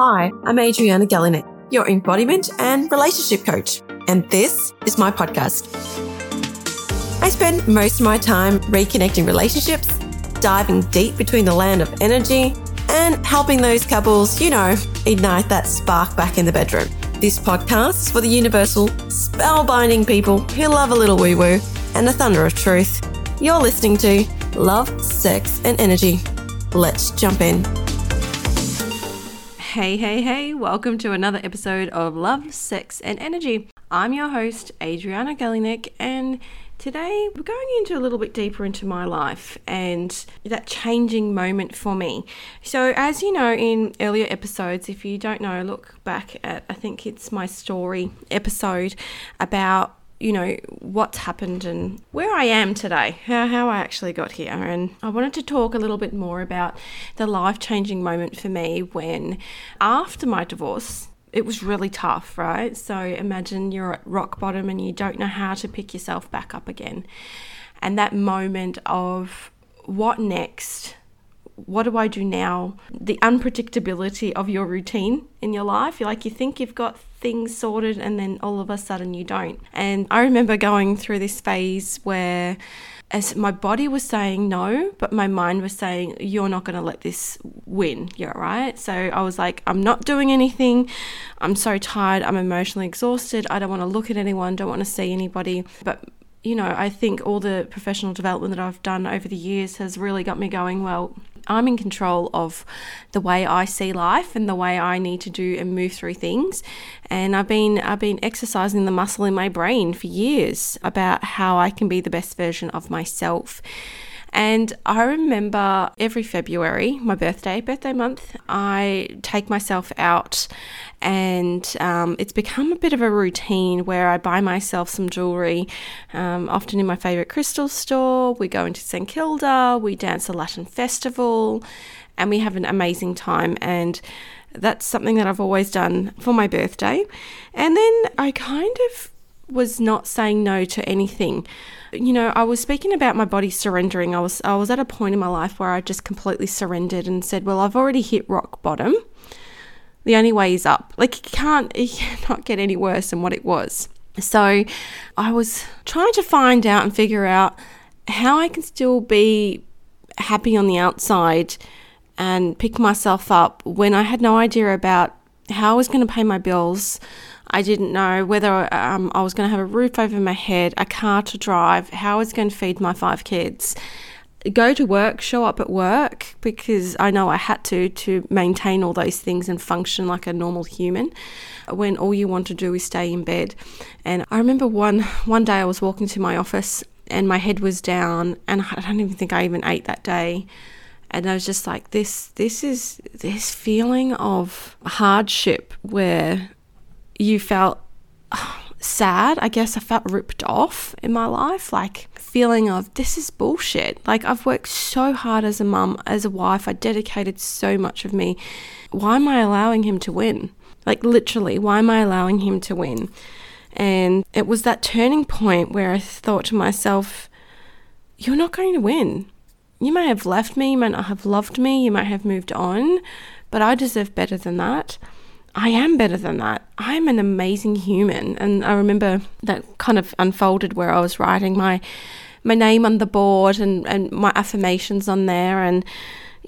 Hi, I'm Adriana Galinec, your embodiment and relationship coach, and this is my podcast. I spend most of my time reconnecting relationships, diving deep between the land of energy, and helping those couples, you know, ignite that spark back in the bedroom. This podcast is for the universal, spellbinding people who love a little woo woo and the thunder of truth. You're listening to Love, Sex, and Energy. Let's jump in. Hey, hey, hey, welcome to another episode of Love, Sex, and Energy. I'm your host, Adriana Galinec, and today we're going into a little bit deeper into my life and that changing moment for me. So, as you know, in earlier episodes, if you don't know, look back at I think it's my story episode about you know, what's happened and where I am today, how, how I actually got here. And I wanted to talk a little bit more about the life changing moment for me when, after my divorce, it was really tough, right? So imagine you're at rock bottom and you don't know how to pick yourself back up again. And that moment of what next? What do I do now? The unpredictability of your routine in your life. You're like you think you've got things sorted and then all of a sudden you don't. And I remember going through this phase where as my body was saying no, but my mind was saying, You're not going to let this win. You're right. So I was like, I'm not doing anything. I'm so tired. I'm emotionally exhausted. I don't want to look at anyone, don't want to see anybody. But you know, I think all the professional development that I've done over the years has really got me going, well, I'm in control of the way I see life and the way I need to do and move through things. And I've been I've been exercising the muscle in my brain for years about how I can be the best version of myself. And I remember every February, my birthday, birthday month, I take myself out and um, it's become a bit of a routine where I buy myself some jewelry, um, often in my favourite crystal store. We go into St Kilda, we dance a Latin festival, and we have an amazing time. And that's something that I've always done for my birthday. And then I kind of was not saying no to anything. You know, I was speaking about my body surrendering. I was I was at a point in my life where I just completely surrendered and said, "Well, I've already hit rock bottom. The only way is up. Like it can't it cannot get any worse than what it was." So, I was trying to find out and figure out how I can still be happy on the outside and pick myself up when I had no idea about how I was going to pay my bills. I didn't know whether um, I was going to have a roof over my head, a car to drive, how I was going to feed my five kids, go to work, show up at work because I know I had to to maintain all those things and function like a normal human. When all you want to do is stay in bed, and I remember one one day I was walking to my office and my head was down, and I don't even think I even ate that day and I was just like this this is this feeling of hardship where you felt sad. I guess I felt ripped off in my life, like feeling of this is bullshit. Like I've worked so hard as a mum, as a wife, I dedicated so much of me. Why am I allowing him to win? Like literally, why am I allowing him to win? And it was that turning point where I thought to myself, you're not going to win. You may have left me, you might not have loved me, you might have moved on, but I deserve better than that. I am better than that. I'm an amazing human. And I remember that kind of unfolded where I was writing my my name on the board and, and my affirmations on there and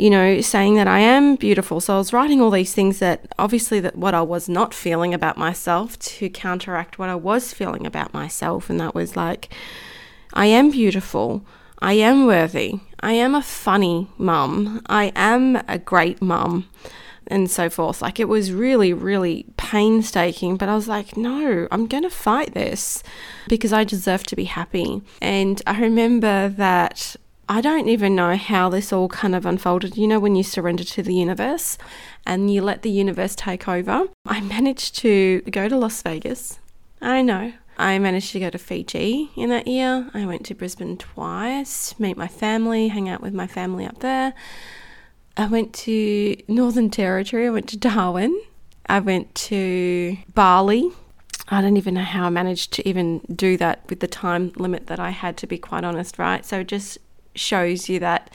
you know, saying that I am beautiful. So I was writing all these things that obviously that what I was not feeling about myself to counteract what I was feeling about myself. And that was like, I am beautiful. I am worthy. I am a funny mum. I am a great mum and so forth. Like it was really, really painstaking, but I was like, no, I'm going to fight this because I deserve to be happy. And I remember that I don't even know how this all kind of unfolded. You know, when you surrender to the universe and you let the universe take over, I managed to go to Las Vegas. I know. I managed to go to Fiji in that year. I went to Brisbane twice, meet my family, hang out with my family up there. I went to Northern Territory, I went to Darwin, I went to Bali. I don't even know how I managed to even do that with the time limit that I had, to be quite honest, right? So it just shows you that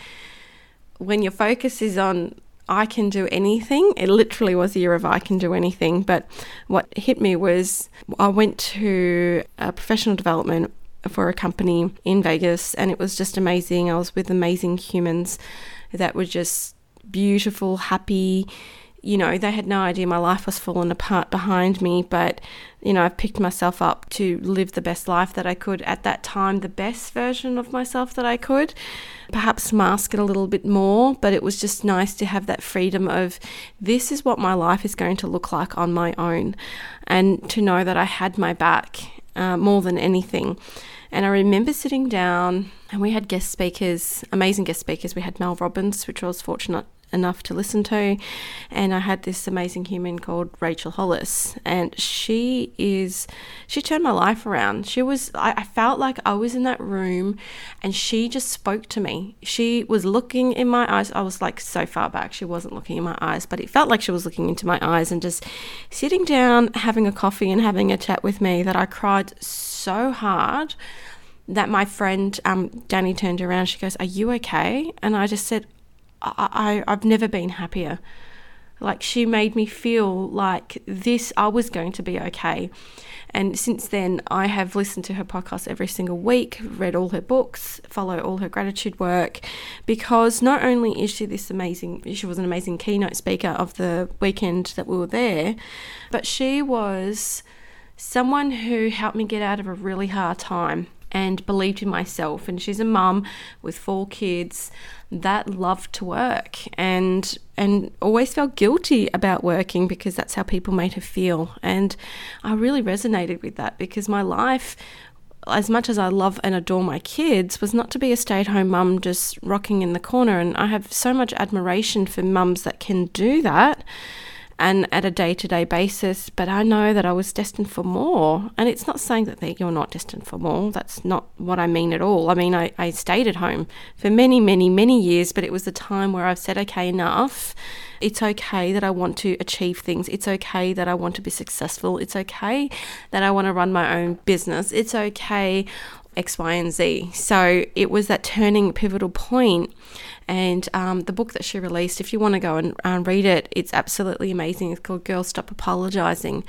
when your focus is on I can do anything. It literally was a year of I can do anything. But what hit me was I went to a professional development for a company in Vegas and it was just amazing. I was with amazing humans that were just beautiful, happy. You know, they had no idea my life was falling apart behind me, but you know, I've picked myself up to live the best life that I could at that time, the best version of myself that I could. Perhaps mask it a little bit more, but it was just nice to have that freedom of this is what my life is going to look like on my own, and to know that I had my back uh, more than anything. And I remember sitting down, and we had guest speakers, amazing guest speakers. We had Mel Robbins, which I was fortunate enough to listen to. And I had this amazing human called Rachel Hollis, and she is, she turned my life around. She was, I, I, felt like I was in that room and she just spoke to me. She was looking in my eyes. I was like so far back, she wasn't looking in my eyes, but it felt like she was looking into my eyes and just sitting down, having a coffee and having a chat with me that I cried so hard that my friend um, Danny turned around. She goes, "Are you okay?" And I just said, I, I, I've never been happier. Like she made me feel like this, I was going to be okay. And since then, I have listened to her podcast every single week, read all her books, follow all her gratitude work, because not only is she this amazing, she was an amazing keynote speaker of the weekend that we were there, but she was someone who helped me get out of a really hard time and believed in myself. And she's a mum with four kids that loved to work and and always felt guilty about working because that's how people made her feel. And I really resonated with that because my life as much as I love and adore my kids, was not to be a stay at home mum just rocking in the corner. And I have so much admiration for mums that can do that and at a day to day basis, but I know that I was destined for more. And it's not saying that you're not destined for more. That's not what I mean at all. I mean, I, I stayed at home for many, many, many years, but it was the time where I've said, okay, enough. It's okay that I want to achieve things. It's okay that I want to be successful. It's okay that I want to run my own business. It's okay X, Y, and Z. So it was that turning pivotal point and um, the book that she released, if you want to go and um, read it, it's absolutely amazing. It's called Girl Stop Apologizing.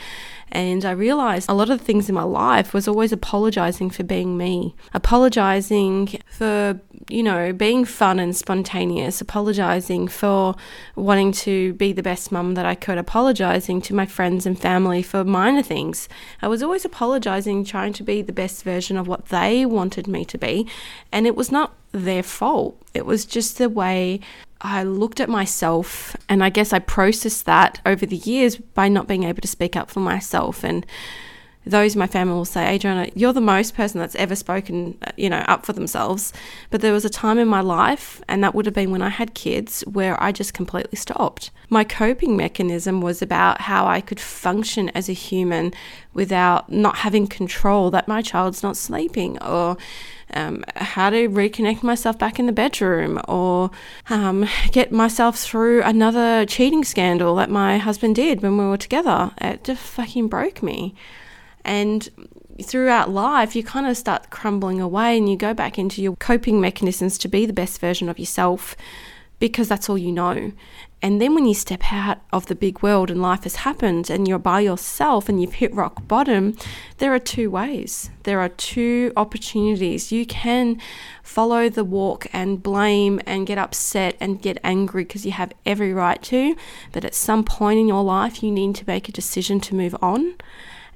And I realized a lot of the things in my life was always apologizing for being me, apologizing for, you know, being fun and spontaneous, apologizing for wanting to be the best mum that I could, apologizing to my friends and family for minor things. I was always apologizing, trying to be the best version of what they wanted me to be. And it was not their fault. It was just the way I looked at myself, and I guess I processed that over the years by not being able to speak up for myself. And those in my family will say, Adriana, you're the most person that's ever spoken, uh, you know, up for themselves. But there was a time in my life, and that would have been when I had kids, where I just completely stopped. My coping mechanism was about how I could function as a human without not having control that my child's not sleeping or um, how to reconnect myself back in the bedroom or um, get myself through another cheating scandal that my husband did when we were together. It just fucking broke me. And throughout life, you kind of start crumbling away and you go back into your coping mechanisms to be the best version of yourself because that's all you know. And then when you step out of the big world and life has happened and you're by yourself and you've hit rock bottom, there are two ways. There are two opportunities. You can follow the walk and blame and get upset and get angry because you have every right to. But at some point in your life, you need to make a decision to move on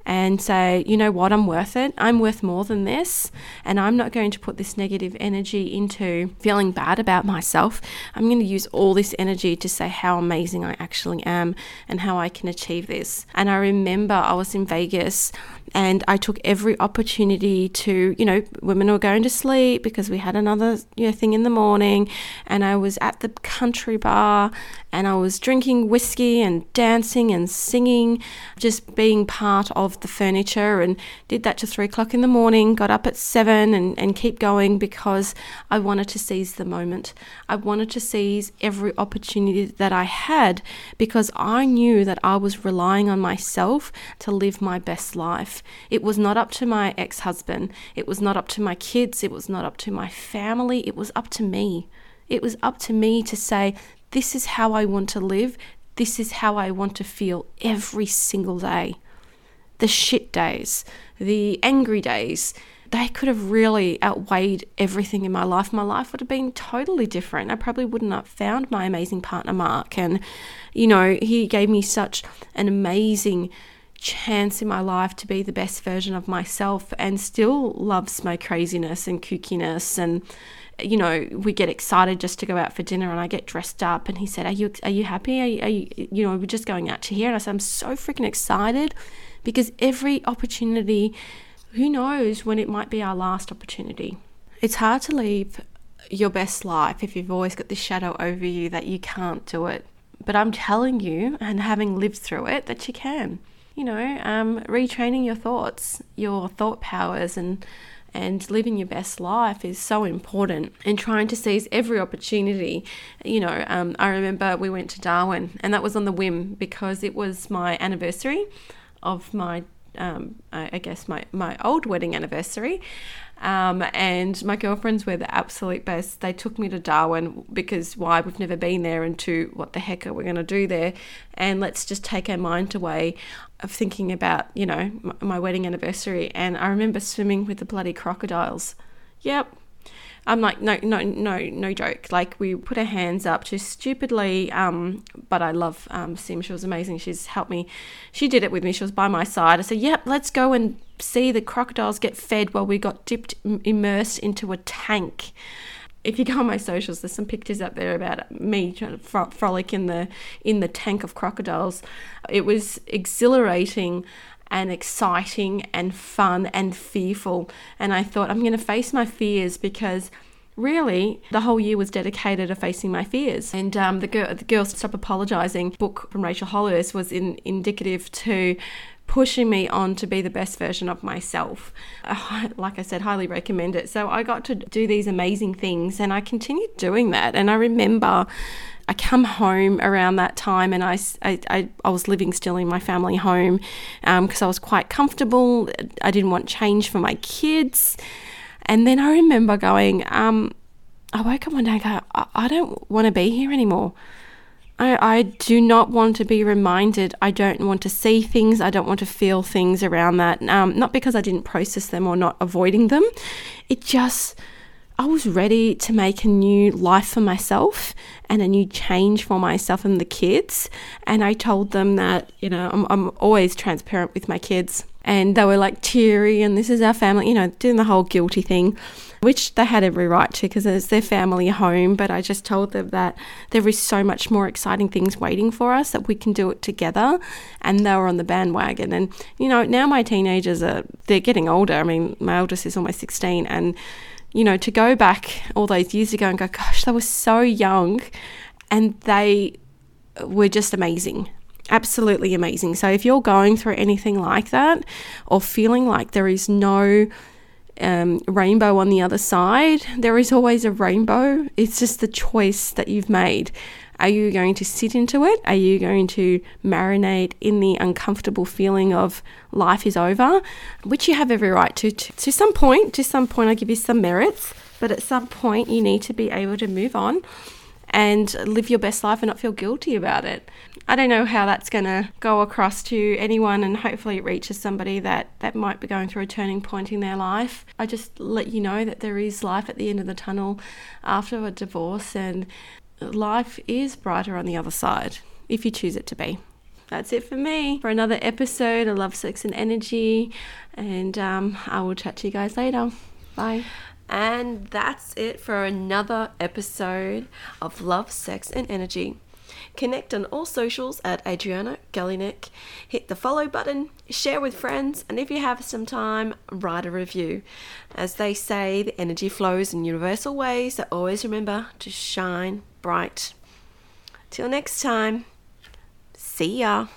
and say, you know what, I'm worth it. I'm worth more than this. And I'm not going to put this negative energy into feeling bad about myself. I'm going to use all this energy to say how amazing I actually am and how I can achieve this. And I remember I was in Vegas and I took every opportunity to, you know, women were going to sleep because we had another you know, thing in the morning. And I was at the country bar and I was drinking whiskey and dancing and singing, just being part of the furniture and did that to three o'clock in the morning, got up at seven and, and keep going because I wanted to seize the moment. I wanted to seize every opportunity that I had because I knew that I was relying on myself to live my best life. It was not up to my ex husband. It was not up to my kids. It was not up to my family. It was up to me. It was up to me to say, this is how I want to live. This is how I want to feel every single day. The shit days, the angry days, they could have really outweighed everything in my life. My life would have been totally different. I probably wouldn't have found my amazing partner, Mark. And, you know, he gave me such an amazing chance in my life to be the best version of myself and still loves my craziness and kookiness and you know we get excited just to go out for dinner and I get dressed up and he said are you are you happy? Are you, are you, you know we're just going out to here and I said I'm so freaking excited because every opportunity who knows when it might be our last opportunity. It's hard to leave your best life if you've always got this shadow over you that you can't do it. But I'm telling you and having lived through it that you can. You know, um, retraining your thoughts, your thought powers, and and living your best life is so important and trying to seize every opportunity you know um, i remember we went to darwin and that was on the whim because it was my anniversary of my um, I, guess my, my old wedding anniversary um, and my girlfriends were the absolute best. They took me to Darwin because why we've never been there, and two, what the heck are we going to do there? And let's just take our mind away of thinking about, you know, my, wedding anniversary. And I remember swimming with the bloody crocodiles. Yep, I'm like, no, no, no, no joke. Like we put our hands up just stupidly. Um, but I love um, Sim. She was amazing. She's helped me. She did it with me. She was by my side. I said, yep, let's go and see the crocodiles get fed while we got dipped, immersed into a tank. If you go on my socials, there's some pictures up there about me trying to frolic in the in the tank of crocodiles. It was exhilarating and exciting and fun and fearful. And I thought, I'm going to face my fears because really the whole year was dedicated to facing my fears and um, the girl the girl stop apologizing book from rachel hollis was in, indicative to pushing me on to be the best version of myself. Like I said, highly recommend it. So I got to do these amazing things and I continued doing that. And I remember I come home around that time and I, I, I was living still in my family home because um, I was quite comfortable. I didn't want change for my kids. And then I remember going, um, I woke up one day and go, I, I don't want to be here anymore. I, I do not want to be reminded. I don't want to see things. I don't want to feel things around that. Um, not because I didn't process them or not avoiding them. It just, I was ready to make a new life for myself and a new change for myself and the kids. And I told them that, you know, I'm, I'm always transparent with my kids. And they were like teary, and this is our family, you know, doing the whole guilty thing which they had every right to because it's their family home. But I just told them that there is so much more exciting things waiting for us that we can do it together. And they were on the bandwagon. And, you know, now my teenagers are, they're getting older. I mean, my oldest is almost 16. And, you know, to go back all those years ago and go, gosh, they were so young and they were just amazing absolutely amazing. So if you're going through anything like that or feeling like there is no um, rainbow on the other side. There is always a rainbow. It's just the choice that you've made. Are you going to sit into it? Are you going to marinate in the uncomfortable feeling of life is over, which you have every right to, to? To some point, to some point, I give you some merits, but at some point, you need to be able to move on and live your best life and not feel guilty about it. I don't know how that's going to go across to anyone, and hopefully it reaches somebody that, that might be going through a turning point in their life. I just let you know that there is life at the end of the tunnel after a divorce, and life is brighter on the other side if you choose it to be. That's it for me for another episode of Love, Sex, and Energy, and um, I will chat to you guys later. Bye. And that's it for another episode of Love, Sex, and Energy. Connect on all socials at Adriana Galinec. Hit the follow button, share with friends, and if you have some time, write a review. As they say, the energy flows in universal ways, so always remember to shine bright. Till next time, see ya.